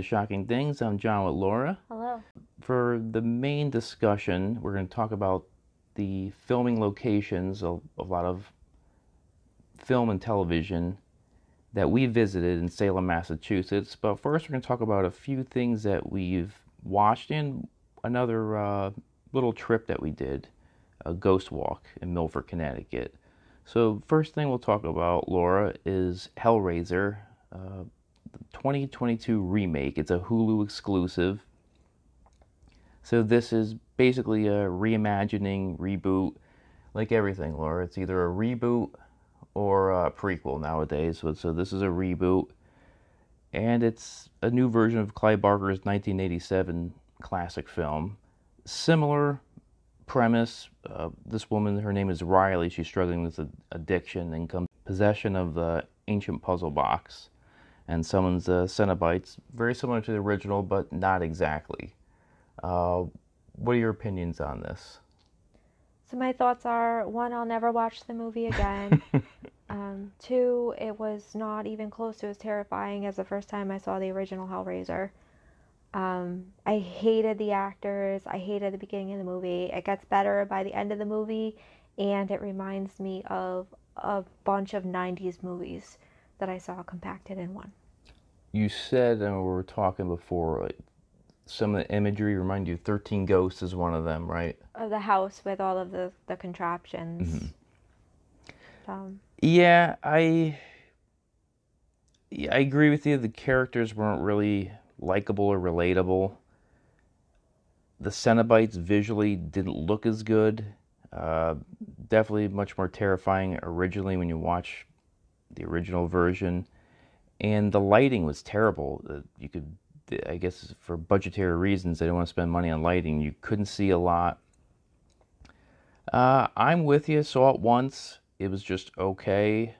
to Shocking Things. I'm John with Laura. Hello. For the main discussion, we're going to talk about the filming locations of a lot of film and television that we visited in Salem, Massachusetts. But first, we're going to talk about a few things that we've watched in another uh, little trip that we did, a ghost walk in Milford, Connecticut. So, first thing we'll talk about, Laura, is Hellraiser, uh, 2022 remake. It's a Hulu exclusive. So, this is basically a reimagining, reboot, like everything, Laura. It's either a reboot or a prequel nowadays. So, so this is a reboot. And it's a new version of Clive Barker's 1987 classic film. Similar premise. Uh, this woman, her name is Riley. She's struggling with addiction and comes possession of the ancient puzzle box and summons the Cenobites. Very similar to the original, but not exactly. Uh, what are your opinions on this? So my thoughts are: one, I'll never watch the movie again. um, two, it was not even close to as terrifying as the first time I saw the original Hellraiser. Um, I hated the actors. I hated the beginning of the movie. It gets better by the end of the movie, and it reminds me of a bunch of 90s movies that I saw compacted in one. You said, and we were talking before, like, some of the imagery remind you 13 Ghosts is one of them, right? Of the house with all of the, the contraptions. Mm-hmm. Um, yeah, I. Yeah, I agree with you. The characters weren't really likable or relatable. The Cenobites visually didn't look as good. Uh, definitely much more terrifying originally when you watch the original version. And the lighting was terrible. You could, I guess, for budgetary reasons, they didn't want to spend money on lighting. You couldn't see a lot. Uh, I'm with you. Saw it once. It was just okay.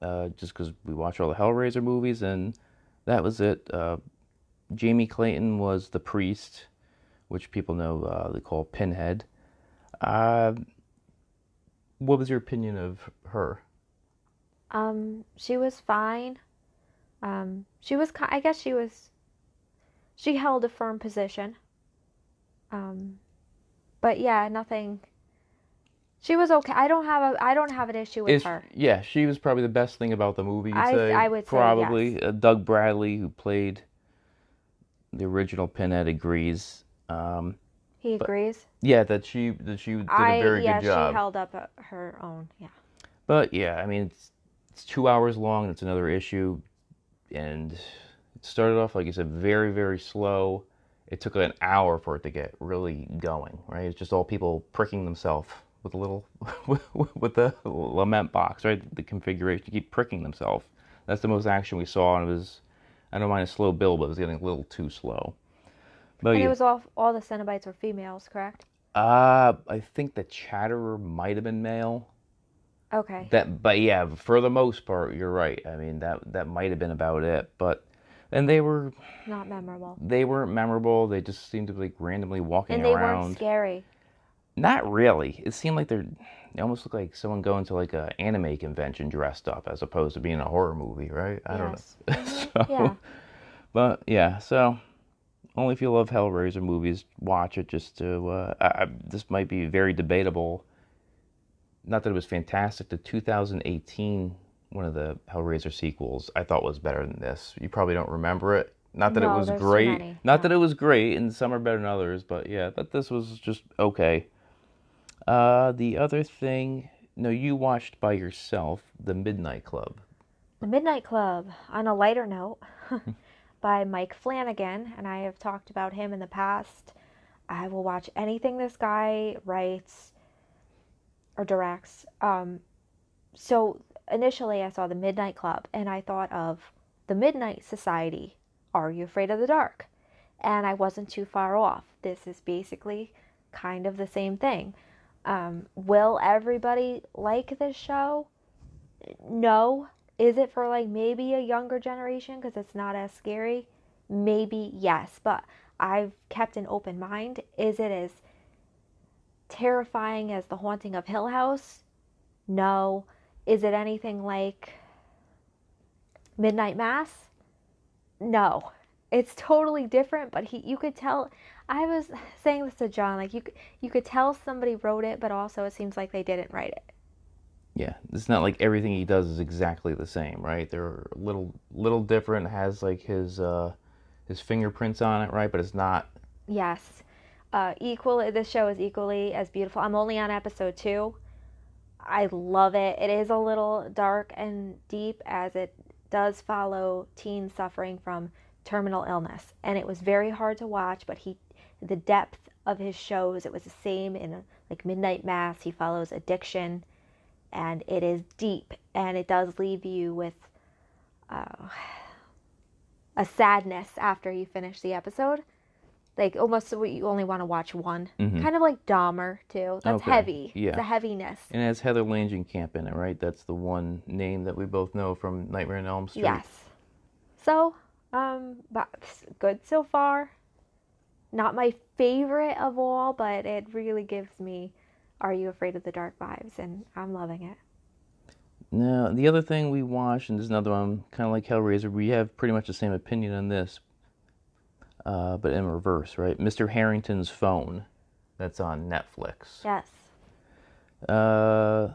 Uh, just because we watch all the Hellraiser movies, and that was it. Uh, Jamie Clayton was the priest, which people know uh, they call Pinhead. Uh, what was your opinion of her? Um, she was fine. Um, she was, I guess, she was. She held a firm position. Um, but yeah, nothing. She was okay. I don't have a. I don't have an issue with It's- her. Yeah, she was probably the best thing about the movie. You'd I- say. I would say probably yes. uh, Doug Bradley, who played the original Pinhead, agrees. Um, He agrees. yeah, that she that she did I a very yeah, good job. she held up uh, her own. Yeah. But yeah, I mean, it's, it's two hours long. It's another issue, and it started off like I said, very very slow. It took an hour for it to get really going. Right? It's just all people pricking themselves with a little with the lament box. Right? The configuration to keep pricking themselves. That's the most action we saw, and it was. I don't mind a slow build, but it was getting a little too slow. But And yeah, it was all all the Cenobites were females, correct? uh, I think the Chatterer might have been male. Okay. That, but yeah, for the most part, you're right. I mean, that that might have been about it. But and they were Not memorable. they weren't memorable. They just seemed to be like randomly walking And they around. weren't scary. Not really. It seemed like they're they almost look like someone going to like a anime convention dressed up as opposed to being a horror movie, right? I Yes. don't know. so, Yeah. But yeah, so only if you love Hellraiser movies, watch it. Just to uh, I, I, this might be very debatable. Not that it was fantastic. The 2018 one of the Hellraiser sequels I thought was better than this. You probably don't remember it. Not that No, it was great. Not yeah. that it was great, and some are better than others. But yeah, but this was just okay. Uh, the other thing, no, you watched by yourself, The Midnight Club. The Midnight Club, on a lighter note, by Mike Flanagan, and I have talked about him in the past. I will watch anything this guy writes or directs. Um, so initially, I saw The Midnight Club, and I thought of The Midnight Society. Are you afraid of the dark? And I wasn't too far off. This is basically kind of the same thing. Um, will everybody like this show? No. Is it for like maybe a younger generation because it's not as scary? Maybe yes, but I've kept an open mind. Is it as terrifying as The Haunting of Hill House? No. Is it anything like Midnight Mass? no, it's totally different. But he, you could tell. I was saying this to John, like you, you could tell somebody wrote it, but also it seems like they didn't write it. Yeah, it's not like everything he does is exactly the same, right? They're little little different. Has like his uh, his fingerprints on it, right? But it's not. Yes, uh. This show is equally as beautiful. I'm only on episode two. I love it. It is a little dark and deep as it does follow teens suffering from terminal illness, and it was very hard to watch. But he, the depth of his shows, it was the same in like Midnight Mass. He follows addiction and it is deep and it does leave you with uh, a sadness after you finish the episode like almost you only want to watch one. Mhm. kind of like dahmer too. That's Okay, heavy. Yeah. the heaviness. And it has Heather Langenkamp in it, right? That's the one name that we both know from Nightmare on Elm Street. yes. So um but good so far. Not my favorite of all but it really gives me are you afraid of the dark vibes? And i'm loving it. Now, the other thing we watched, and there's another one, kind of like Hellraiser, we have pretty much the same opinion on this, uh, but in reverse, right? Mr. Harrington's Phone, that's on Netflix. yes Uh,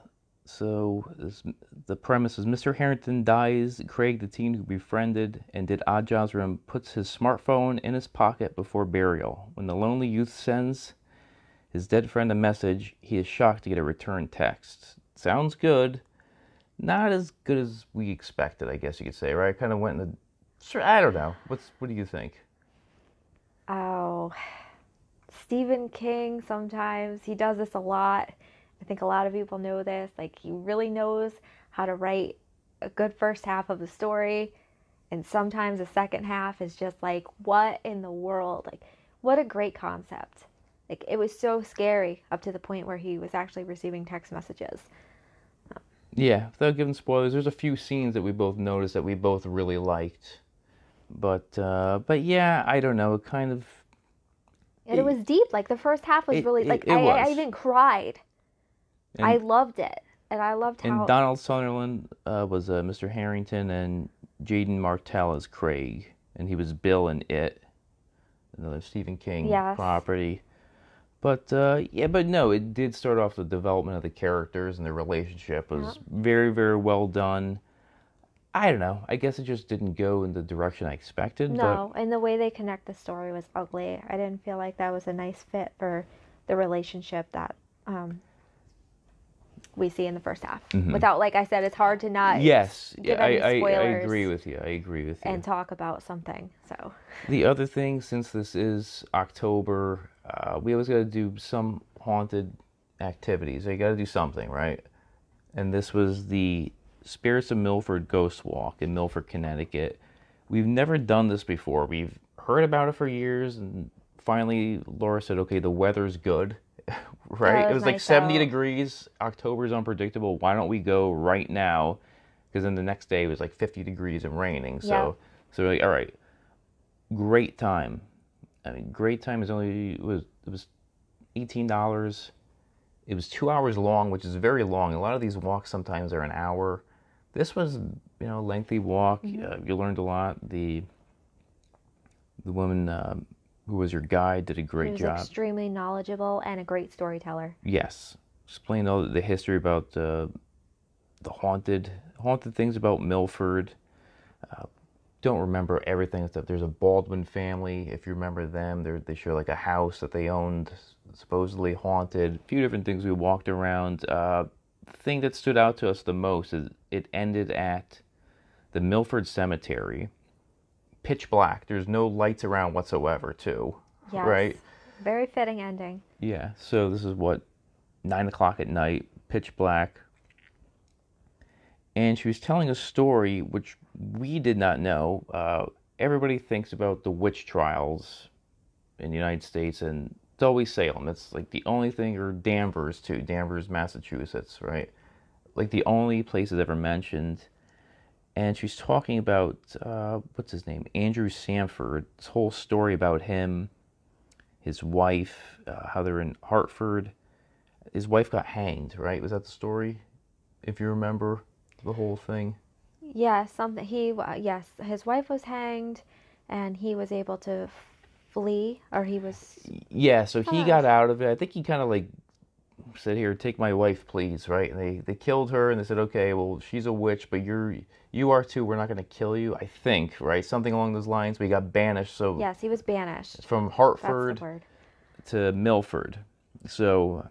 so this, the premise is Mr. Harrington dies. Craig, the teen who befriended and did odd jobs for him, puts his smartphone in his pocket before burial. When the lonely youth sends his dead friend a message, he is shocked to get a return text. Sounds good. Not as good as we expected, I guess you could say, right? Kind of went in the. Sure, I don't know. What's what do you think? Oh, Stephen King sometimes he does this a lot. I think a lot of people know this. Like he really knows how to write a good first half of the story, and sometimes the second half is just like, what in the world? Like, what a great concept. Like it was so scary up to the point where he was actually receiving text messages. Yeah, without giving spoilers, there's a few scenes that we both noticed that we both really liked, but uh, but yeah, I don't know. It kind of And it was deep. Like the first half was It- really it- like it I, I was. even cried. and, I loved it, and I loved how and Donald Sutherland uh, was uh, Mr. Harrington and Jaeden Martell as Craig, and he was Bill in It, another Stephen King Yes. property. But uh, yeah, but no, it did start off the development of the characters and the relationship was very very well done. I don't know. I guess it just didn't go in the direction I expected. No, and the way they connect the story was ugly. I didn't feel like that was a nice fit for the relationship that um, we see in the first half. Without, like I said, it's hard to not yes, give I, I, I agree with you. I agree with you. and talk about something. So The other thing, since this is October, uh, we always got to do some haunted activities. You got to do something, right? And this was the Spirits of Milford Ghost Walk in Milford, Connecticut. We've never done this before. We've heard about it for years, and finally Laura said, "Okay, the weather's good." right? it was was like 70 out. degrees. October's unpredictable. Why don't we go right now? Because then the next day it was like 50 degrees and raining. So, so we're like, all right, great time. I mean, great time is only it was it was eighteen dollars. It was two hours long, which is very long. A lot of these walks sometimes are an hour. This was you know a lengthy walk. Uh, you learned a lot. The the woman um, who was your guide did a great was job. extremely knowledgeable and a great storyteller. Yes, explained all the history about uh, the haunted haunted things about Milford. Uh, don't remember everything and stuff. There's a Baldwin family. If you remember them, they they show like a house that they owned, supposedly haunted. A few different things we walked around. Thing that stood out to us the most is it ended at the Milford Cemetery. Pitch black. There's no lights around whatsoever, too. Yes. Right. Very fitting ending. Yeah, so this is what nine o'clock at night, pitch black, and she was telling a story which we did not know. Uh, everybody thinks about the witch trials in the United States, and it's always Salem. It's like the only thing, or Danvers too, Danvers, Massachusetts, right? Like the only places ever mentioned. And she's talking about uh, what's his name, Andrew Sanford. This whole story about him his wife, uh, how they're in Hartford. His wife got hanged, right? Was that the story? If you remember the whole thing. Yeah, something. He wa- yes, his wife was hanged, and he was able to flee, or he was Yeah, so he Huh. got out of it. I think he kind of like said, "Here, take my wife, please." Right? And they they killed her, and they said, "Okay, well, she's a witch, but you're you are too. We're not going to kill you." I think, right? Something along those lines. We got banished. So yes, he was banished. from Hartford to Milford. So,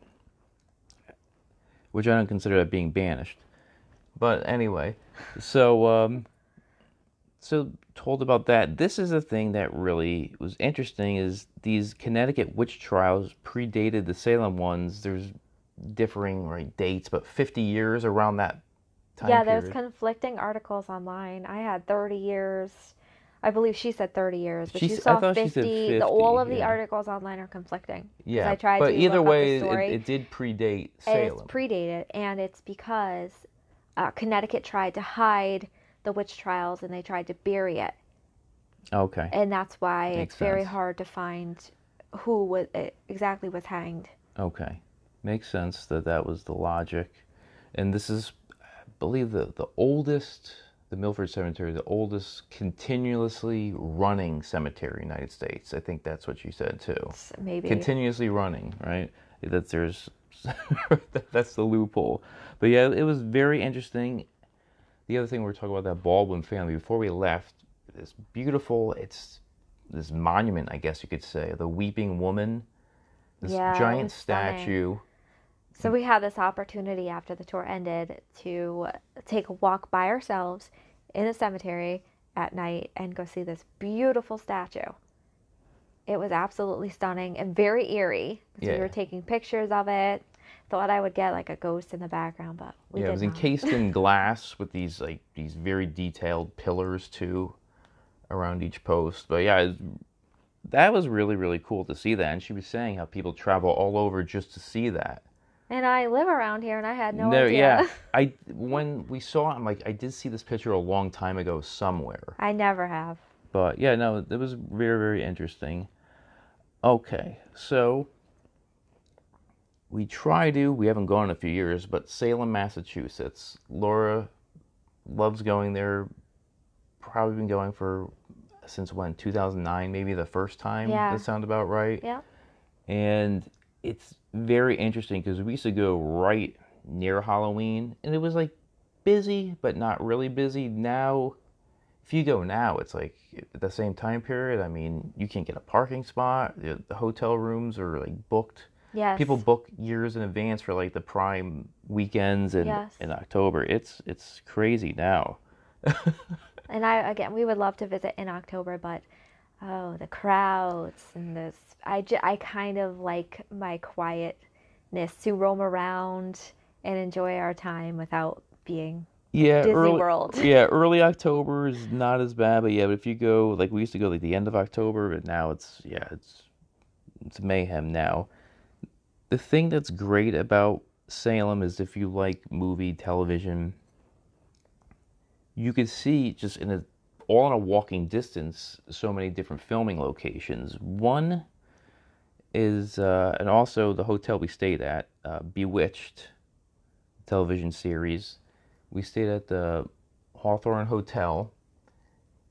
which I don't consider that being banished. But anyway, so um, so told about that. This is the thing that really was interesting is these Connecticut witch trials predated the Salem ones. There's differing right dates, but 50 years around that time Yeah, there's conflicting articles online. I had 30 years. I believe she said 30 years, but She you saw thought 50. she said The, all 50, of the articles online are conflicting. yeah, I tried but either way, it, it did predate Salem. It's predated, and it's because uh, Connecticut tried to hide the witch trials and they tried to bury it, okay. and that's why Makes it's very hard to find who was exactly was hanged. Okay, makes sense that that was the logic, and this is, I believe the the oldest, the Milford Cemetery, the oldest continuously running cemetery in the United States. I think that's what you said too. Maybe Continuously running, right? That there's, that's the loophole. But yeah, it was very interesting. The other thing we were talking about that Baldwin family before we left, this beautiful, it's this monument, I guess you could say, the Weeping Woman this Yeah, giant was stunning. statue. So we had this opportunity after the tour ended to take a walk by ourselves in the cemetery at night and go see this beautiful statue. It was absolutely stunning and very eerie. So Yeah. we were taking pictures of it. Thought I would get like a ghost in the background, but we yeah, did it was not. encased in glass with these like these very detailed pillars too around each post. But yeah, it- that was really really cool to see that. And she was saying how people travel all over just to see that. And I live around here, and I had no, idea. yeah, I when we saw it, I'm like, I did see this picture a long time ago somewhere. I never have. But yeah, no, it was very, very interesting. Okay, so we try to, we haven't gone in a few years, but Salem, Massachusetts. Laura loves going there. Probably been going for since when? 2009, maybe the first time. Yeah. That sound about right. Yeah. And it's very interesting because we used to go right near Halloween, and it was like busy, but not really busy. Now, if you go now, it's like at the same time period. I mean, you can't get a parking spot. The the hotel rooms are like booked. Yes. People book years in advance for like the prime weekends in Yes. in October. It's it's crazy now. And I again, we would love to visit in October, but oh, the crowds and this. I, j- I kind of like my quietness to roam around and enjoy our time without being. Yeah, Disney early, World. yeah, early October is not as bad, but yeah, but if you go like we used to go like the end of October, but now it's yeah, it's it's mayhem now. The thing that's great about Salem is if you like movie, television, you could see just in a all in a walking distance so many different filming locations. One is uh, and also the hotel we stayed at, uh, Bewitched television series. We stayed at the Hawthorne Hotel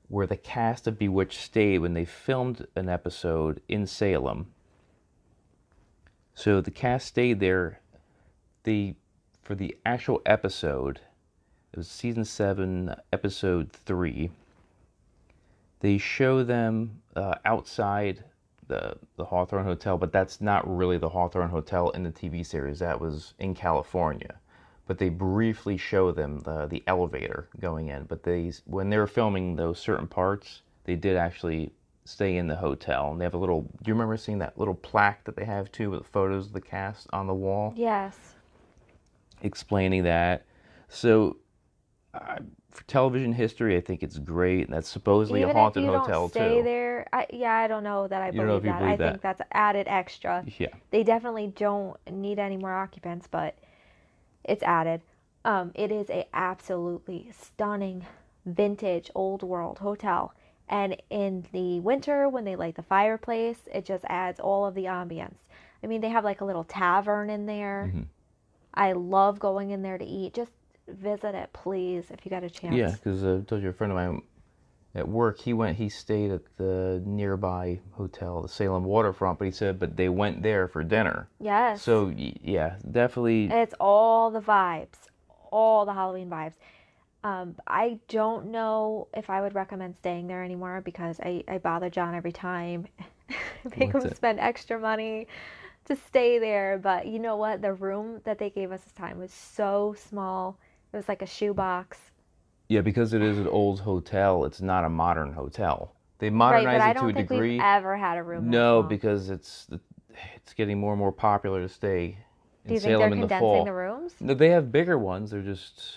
where the cast of Bewitched stayed when they filmed an episode in Salem. So the cast stayed there. The for the actual episode, it was season seven, episode three. They show them uh, outside the the Hawthorne Hotel, but that's not really the Hawthorne Hotel in the TV series. That was in California. But they briefly show them the the elevator going in. But they when they were filming those certain parts, they did actually stay in the hotel. And they have a little. Do you remember seeing that little plaque that they have too with photos of the cast on the wall? Yes. explaining that. So, uh, for television history, I think it's great. And that's supposedly Even a haunted if you hotel don't stay too. there, I, yeah, I don't know that I You believe if you that. I believe think that's added extra. Yeah, They definitely don't need any more occupants, but it's added. Um, it is a absolutely stunning vintage old world hotel. And in the winter, when they light the fireplace, it just adds all of the ambience. I mean, they have like a little tavern in there. Mhm. I love going in there to eat. Just visit it, please, if you get a chance. Yeah, because uh, I told you a friend of mine at work, he went, he stayed at the nearby hotel, the Salem Waterfront, but he said, but they went there for dinner. Yes. So yeah, definitely. It's all the vibes, all the Halloween vibes. Um, I don't know if I would recommend staying there anymore because I, I bother John every time. Make What's him it? spend extra money to stay there. But you know what? The room that they gave us this time was so small. It was like a shoebox. Yeah, because it is an old hotel, it's not a modern hotel. They Right, modernize but I it to don't a think degree. we've ever had a room. No, because it's it's getting more and more popular to stay in Do you think they're in the condensing the rooms? No, they have bigger ones. They're just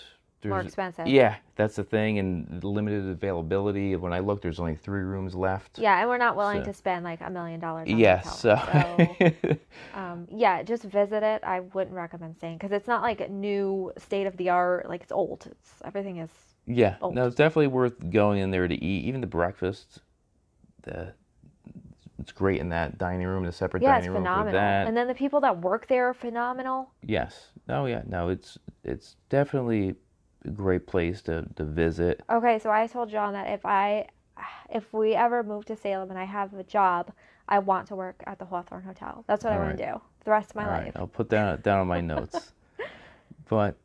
More expensive. Yeah, that's the thing, and limited availability. When I looked, there's only three rooms left. Yeah, and we're not willing So- to spend like a million dollars. on Yes, so, hotel, so um, yeah, just visit it. I wouldn't recommend staying because it's not like a new state of the art. Like it's old. It's everything is. yeah, old. no, it's definitely worth going in there to eat. Even the breakfast, the it's great in that dining room, the separate Yeah, it's dining room for phenomenal. that. And then the people that work there are phenomenal. Yes. Oh yeah. No, it's it's definitely great place to to visit. Okay, so I told John that if I, if we ever move to Salem and I have a job, I want to work at the Hawthorne Hotel. That's what I All want to do the rest of my All right, life. I'll put that down on my notes. but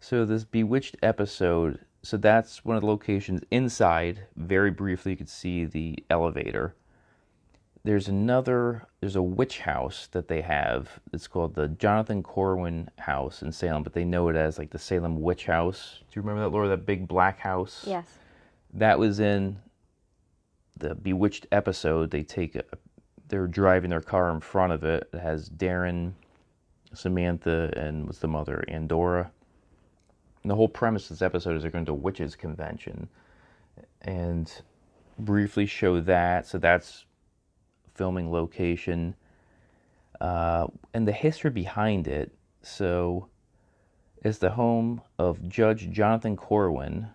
so this Bewitched episode, so that's one of the locations inside. Very briefly, you could see the elevator. There's another. There's a witch house that they have. It's called the Jonathan Corwin House in Salem, but they know it as like the Salem Witch House. Do you remember that, Laura? That big black house. Yes. that was in the Bewitched episode. They take a, they're driving their car in front of it. It has Darren, Samantha, and what's the mother, Endora. And the whole premise of this episode is they're going to a witches convention, and briefly show that. So that's filming location, uh, and the history behind it. So it's the home of Judge Jonathan Corwin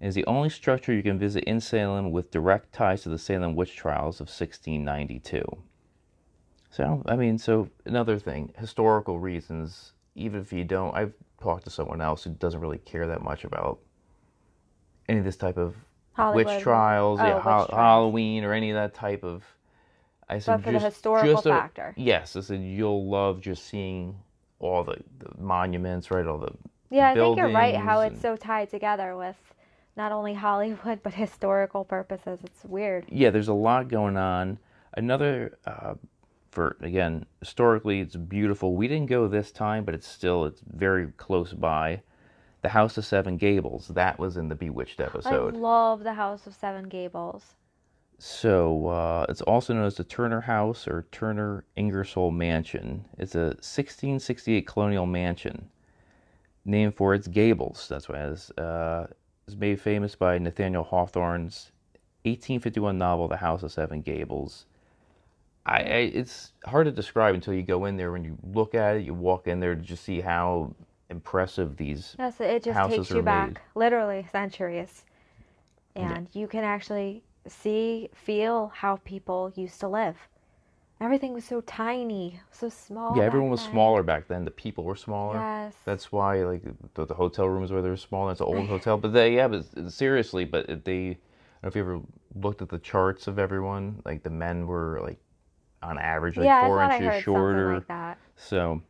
and is the only structure you can visit in Salem with direct ties to the Salem witch trials of 1692. So, I mean, so another thing, historical reasons, even if you don't, I've talked to someone else who doesn't really care that much about any of this type of Hollywood. witch trials, Oh, yeah, witch trials. Halloween, or any of that type of. I said, for the just, historical just a- factor. yes, I said you'll love just seeing all the, the monuments, right? All the Yeah, I think you're right. How buildings it's so tied together with not only Hollywood but historical purposes. It's weird. yeah, there's a lot going on. Another, uh, for again, historically, it's beautiful. We didn't go this time, but it's still it's very close by. The House of Seven Gables. That was in the Bewitched episode. I love the House of Seven Gables. So uh, it's also known as the Turner House or Turner Ingersoll Mansion. It's a 1668 colonial mansion named for its gables. That's why it is. Uh, it's made famous by Nathaniel Hawthorne's 1851 novel, The House of Seven Gables. I, I it's hard to describe until you go in there. When you look at it, you walk in there to just see how impressive these. Yes, it just takes you back made. literally centuries. And you can actually see, feel how people used to live. Everything was so tiny, so small. yeah, everyone was then. smaller back then. The people were smaller. Yes. That's why, like, the, the hotel rooms where they're small. That's an old hotel, but they, yeah, but seriously, but they. I don't know if you ever looked at the charts of everyone. Like the men were like, on average, like yeah, four I thought I inches shorter. like that. So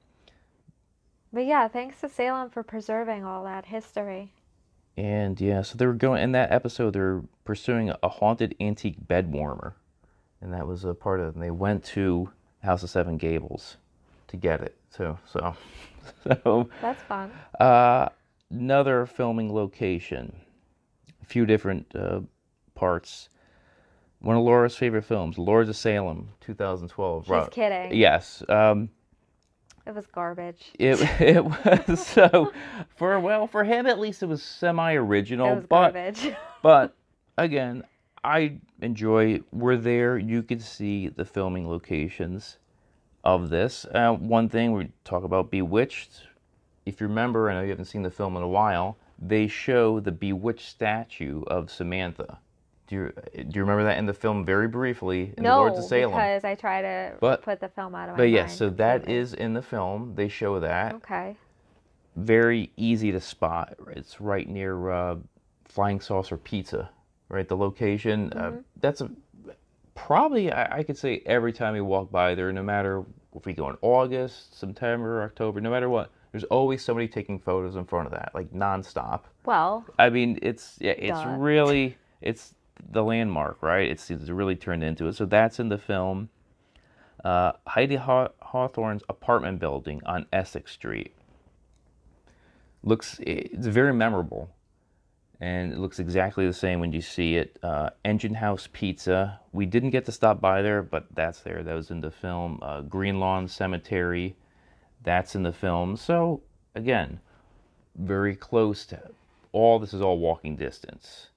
But yeah, thanks to Salem for preserving all that history. And yeah, so they were going in that episode. They're pursuing a haunted antique bed warmer, and that was a part of. it. And they went to House of Seven Gables to get it too. So, so That's fun. Uh, another filming location. A few different uh, parts. One of Laura's favorite films, Lords of Salem, 2012. She's Ro- kidding. Yes. Um, It was garbage. it it was so for well for him at least it was semi original, it was but garbage. but again, I enjoy. We're there. You could see the filming locations of this. Uh, one thing we talk about Bewitched. If you remember, I know you haven't seen the film in a while. They show the Bewitched statue of Samantha. Do you do you remember that in the film very briefly in the no, Lords of Salem? because I try to But- put the film out of my But yes, so that completely. is in the film. They show that. Okay. very easy to spot. It's right near uh, Flying Saucer Pizza, right? The location. Uh, that's a probably I, I could say every time we walk by there, no matter if we go in August, September, October, no matter what, there's always somebody taking photos in front of that, like nonstop. Well, I mean, it's yeah, it's Duh. really it's the landmark, right? It's, it's really turned into it. So that's in the film. Uh, Heidi Haw- Hawthorne's apartment building on Essex Street looks it's very memorable, and it looks exactly the same when you see it. Uh, Engine House Pizza. We didn't get to stop by there, but that's there. That was in the film. Uh, Green Lawn Cemetery. That's in the film. So again, very close to all this is all walking distance.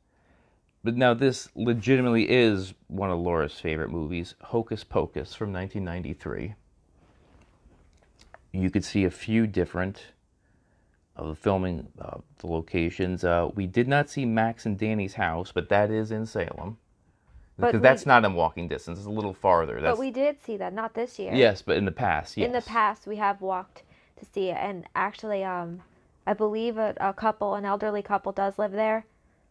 But now this legitimately is one of Laura's favorite movies, Hocus Pocus from 1993. You could see a few different of the filming, uh, the locations. Uh, we did not see Max and Danny's house, but that is in Salem. But Because we- that's not in walking distance. It's a little farther. That's, but we did see that, not this year. yes, but in the past, yes. In the past, we have walked to see it, and actually, um, I believe a, a couple, an elderly couple, does live there.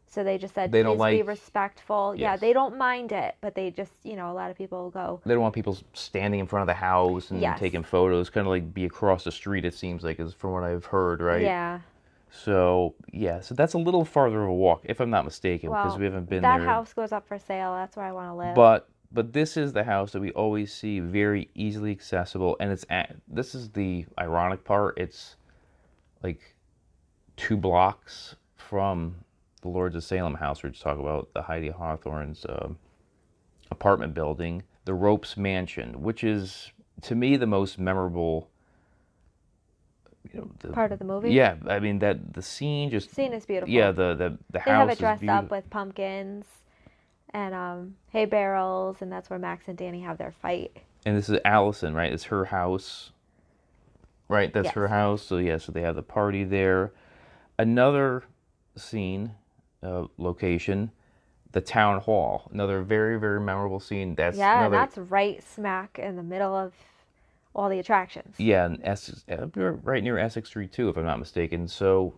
So they just said, They don't please be like- respectful. Yeah, they don't mind it, but they just, you know, a lot of people go, They don't want people standing in front of the house and Yes. taking photos. Kind of like be across the street. It seems like, is from what I've heard, right? yeah. So yeah, so that's a little farther of a walk, if I'm not mistaken, because Well, we haven't been that there. house goes up for sale. That's where I want to live. But but this is the house that we always see, very easily accessible, and it's at, this is the ironic part. It's like two blocks from the Lords of Salem house. We're just talking about the Heidi Hawthorne's um apartment building, the Ropes Mansion, which is to me the most memorable. You know, the, Part of the movie? Yeah, I mean that the scene just Scene is beautiful. yeah the the the house They have it is dressed up with pumpkins and um, hay barrels, and that's where Max and Danny have their fight. And this is Allison, right? It's her house. Right, that's her house. So yeah, so they have the party there. Another scene, uh, location, the town hall. Another very very memorable scene. That's yeah, another, that's right smack in the middle of all the attractions. yeah, and Essex, uh, right near Essex Street too, if I'm not mistaken. So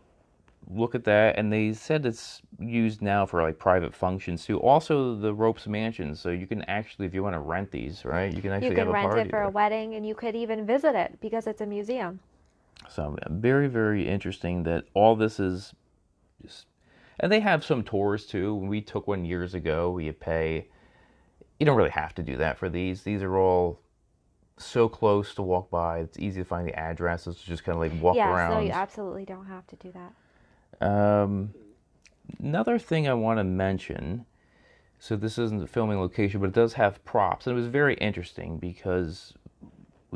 look at that, and they said it's used now for like private functions too. Also, the Ropes Mansion, so you can actually, if you want to rent these, right, you can actually You can rent it for there. a wedding, and you could even visit it because it's a museum. So very, very interesting that all this is just, and they have some tours too. When we took one years ago, you pay. You don't really have to do that for these. These are all so close to walk by. It's easy to find the addresses. Just kind of like walk yeah, around. so you absolutely don't have to do that. Um, another thing I want to mention. So this isn't a filming location, but it does have props, and it was very interesting because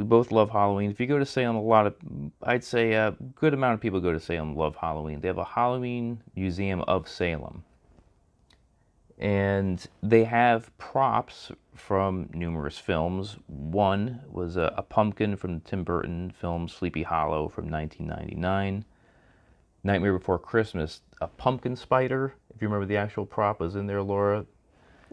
we both love Halloween. If you go to Salem, a lot of, I'd say a good amount of people go to Salem love Halloween. They have a Halloween museum of Salem, and they have props from numerous films. One was a, a pumpkin from the Tim Burton film Sleepy Hollow from 1999. Nightmare Before Christmas, a pumpkin spider. If you remember the actual prop was in there, Laura.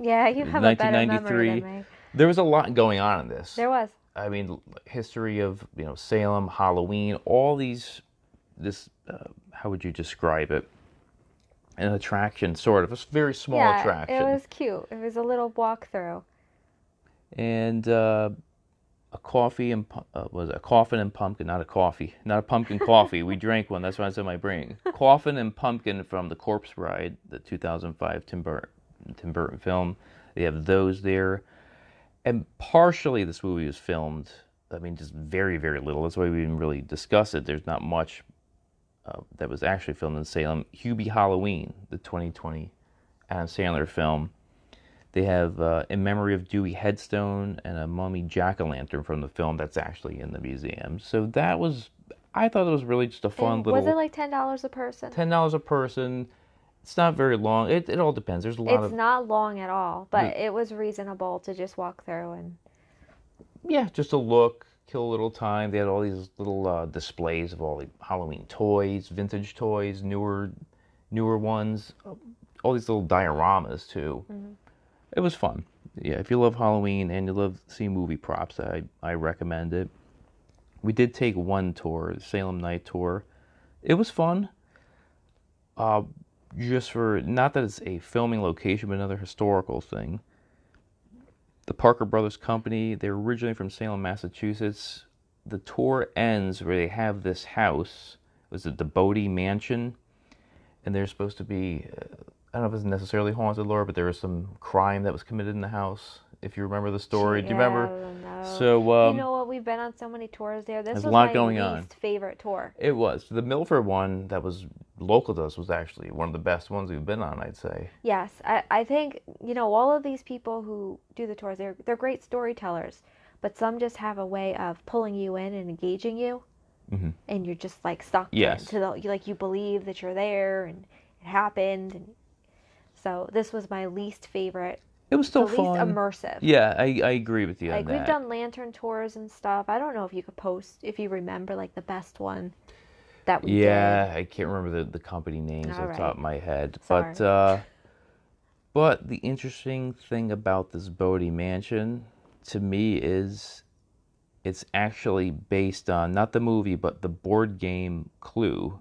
Yeah, you have a better memory 1993. than me. There was a lot going on in this. There was. I mean, history of you know Salem, Halloween, all these. This, uh, how would you describe it? An attraction, sort of. a very small yeah, attraction. it was cute. It was a little walkthrough. and uh, a coffee and uh, was it a coffin and pumpkin, not a coffee, not a pumpkin coffee. we drank one. That's why it's in my brain. Coffin and pumpkin from the Corpse Bride, the 2005 Tim Burton, Tim Burton film. They have those there, and partially this movie was filmed. I mean, just very, very little. That's why we didn't really discuss it. There's not much uh, that was actually filmed in Salem. Hubie Halloween, the 2020 Adam Sandler film. They have uh, in memory of Dewey headstone and a mummy jack o' lantern from the film that's actually in the museum. So that was, I thought it was really just a fun And little was it like ten dollars a person? ten dollars a person. It's not very long. It it all depends. There's a lot It's of not long at all, but The- it was reasonable to just walk through and yeah, just a look, kill a little time. They had all these little uh, displays of all the Halloween toys, vintage toys, newer newer ones, all these little dioramas too. It was fun. Yeah, if you love Halloween and you love seeing movie props, I I recommend it. We did take one tour, Salem Night Tour. it was fun. Uh, just for not that it's a filming location, but another historical thing. The Parker Brothers Company, they're originally from Salem, Massachusetts. The tour ends where they have this house. It Was it the Bodie Mansion? And they're supposed to be, uh, I don't know if it's necessarily haunted, Laura, but there was some crime that was committed in the house. If you remember the story, do you remember? So um, you know? We've been on so many tours there. This there's was a lot my going least on. favorite tour. It was the Milford one that was local to us was actually one of the best ones we've been on. I'd say. Yes, I, I think you know all of these people who do the tours. They're they're great storytellers, but some just have a way of pulling you in and engaging you, Mhm. and you're just like stuck Yes. into the you- like you believe that you're there and it happened. And so this was my least favorite, It was still least fun. immersive. Yeah, I, I agree with you Like on we've that. done lantern tours and stuff. I don't know if you could post if you remember like the best one that we yeah, I can't remember the, the company names off All the top of my head, Sorry. but uh, but the interesting thing about this Bodie Mansion to me is it's actually based on not the movie but the board game Clue.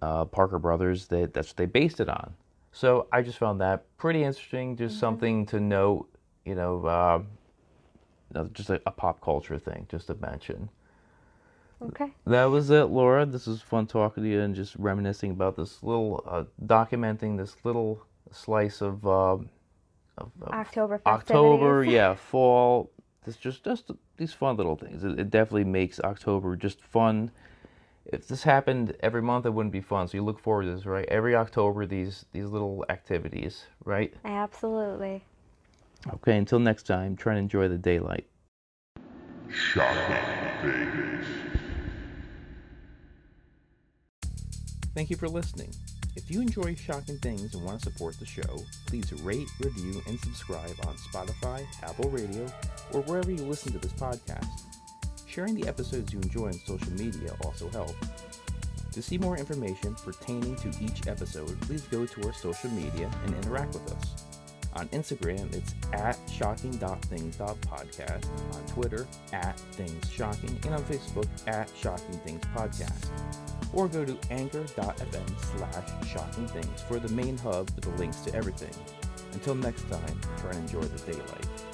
Uh, Parker Brothers, they, that's what they based it on. So I just found that pretty interesting. Just something to note, you know, uh, just a, a pop culture thing, just to mention. Okay. That was it, Laura. This was fun talking to you and just reminiscing about this little, uh, documenting this little slice of, um of, of October October, yeah, fall. This just just these fun little things. It, it definitely makes October just fun. If this happened every month, it wouldn't be fun. So you look forward to this, right? Every October, these these little activities, right? Absolutely. Okay. Until next time, try and enjoy the daylight. Shocking things. Thank you for listening. If you enjoy Shocking Things and want to support the show, please rate, review, and subscribe on Spotify, Apple Radio, or wherever you listen to this podcast. Sharing the episodes you enjoy on social media also helps. To see more information pertaining to each episode, please go to our social media and interact with us. On Instagram, it's at shocking.things.podcast, on Twitter, at Things Shocking, and on Facebook, at Shocking Things Podcast or go to anchor.fm slash shocking things for the main hub with the links to everything. Until next time, try and enjoy the daylight.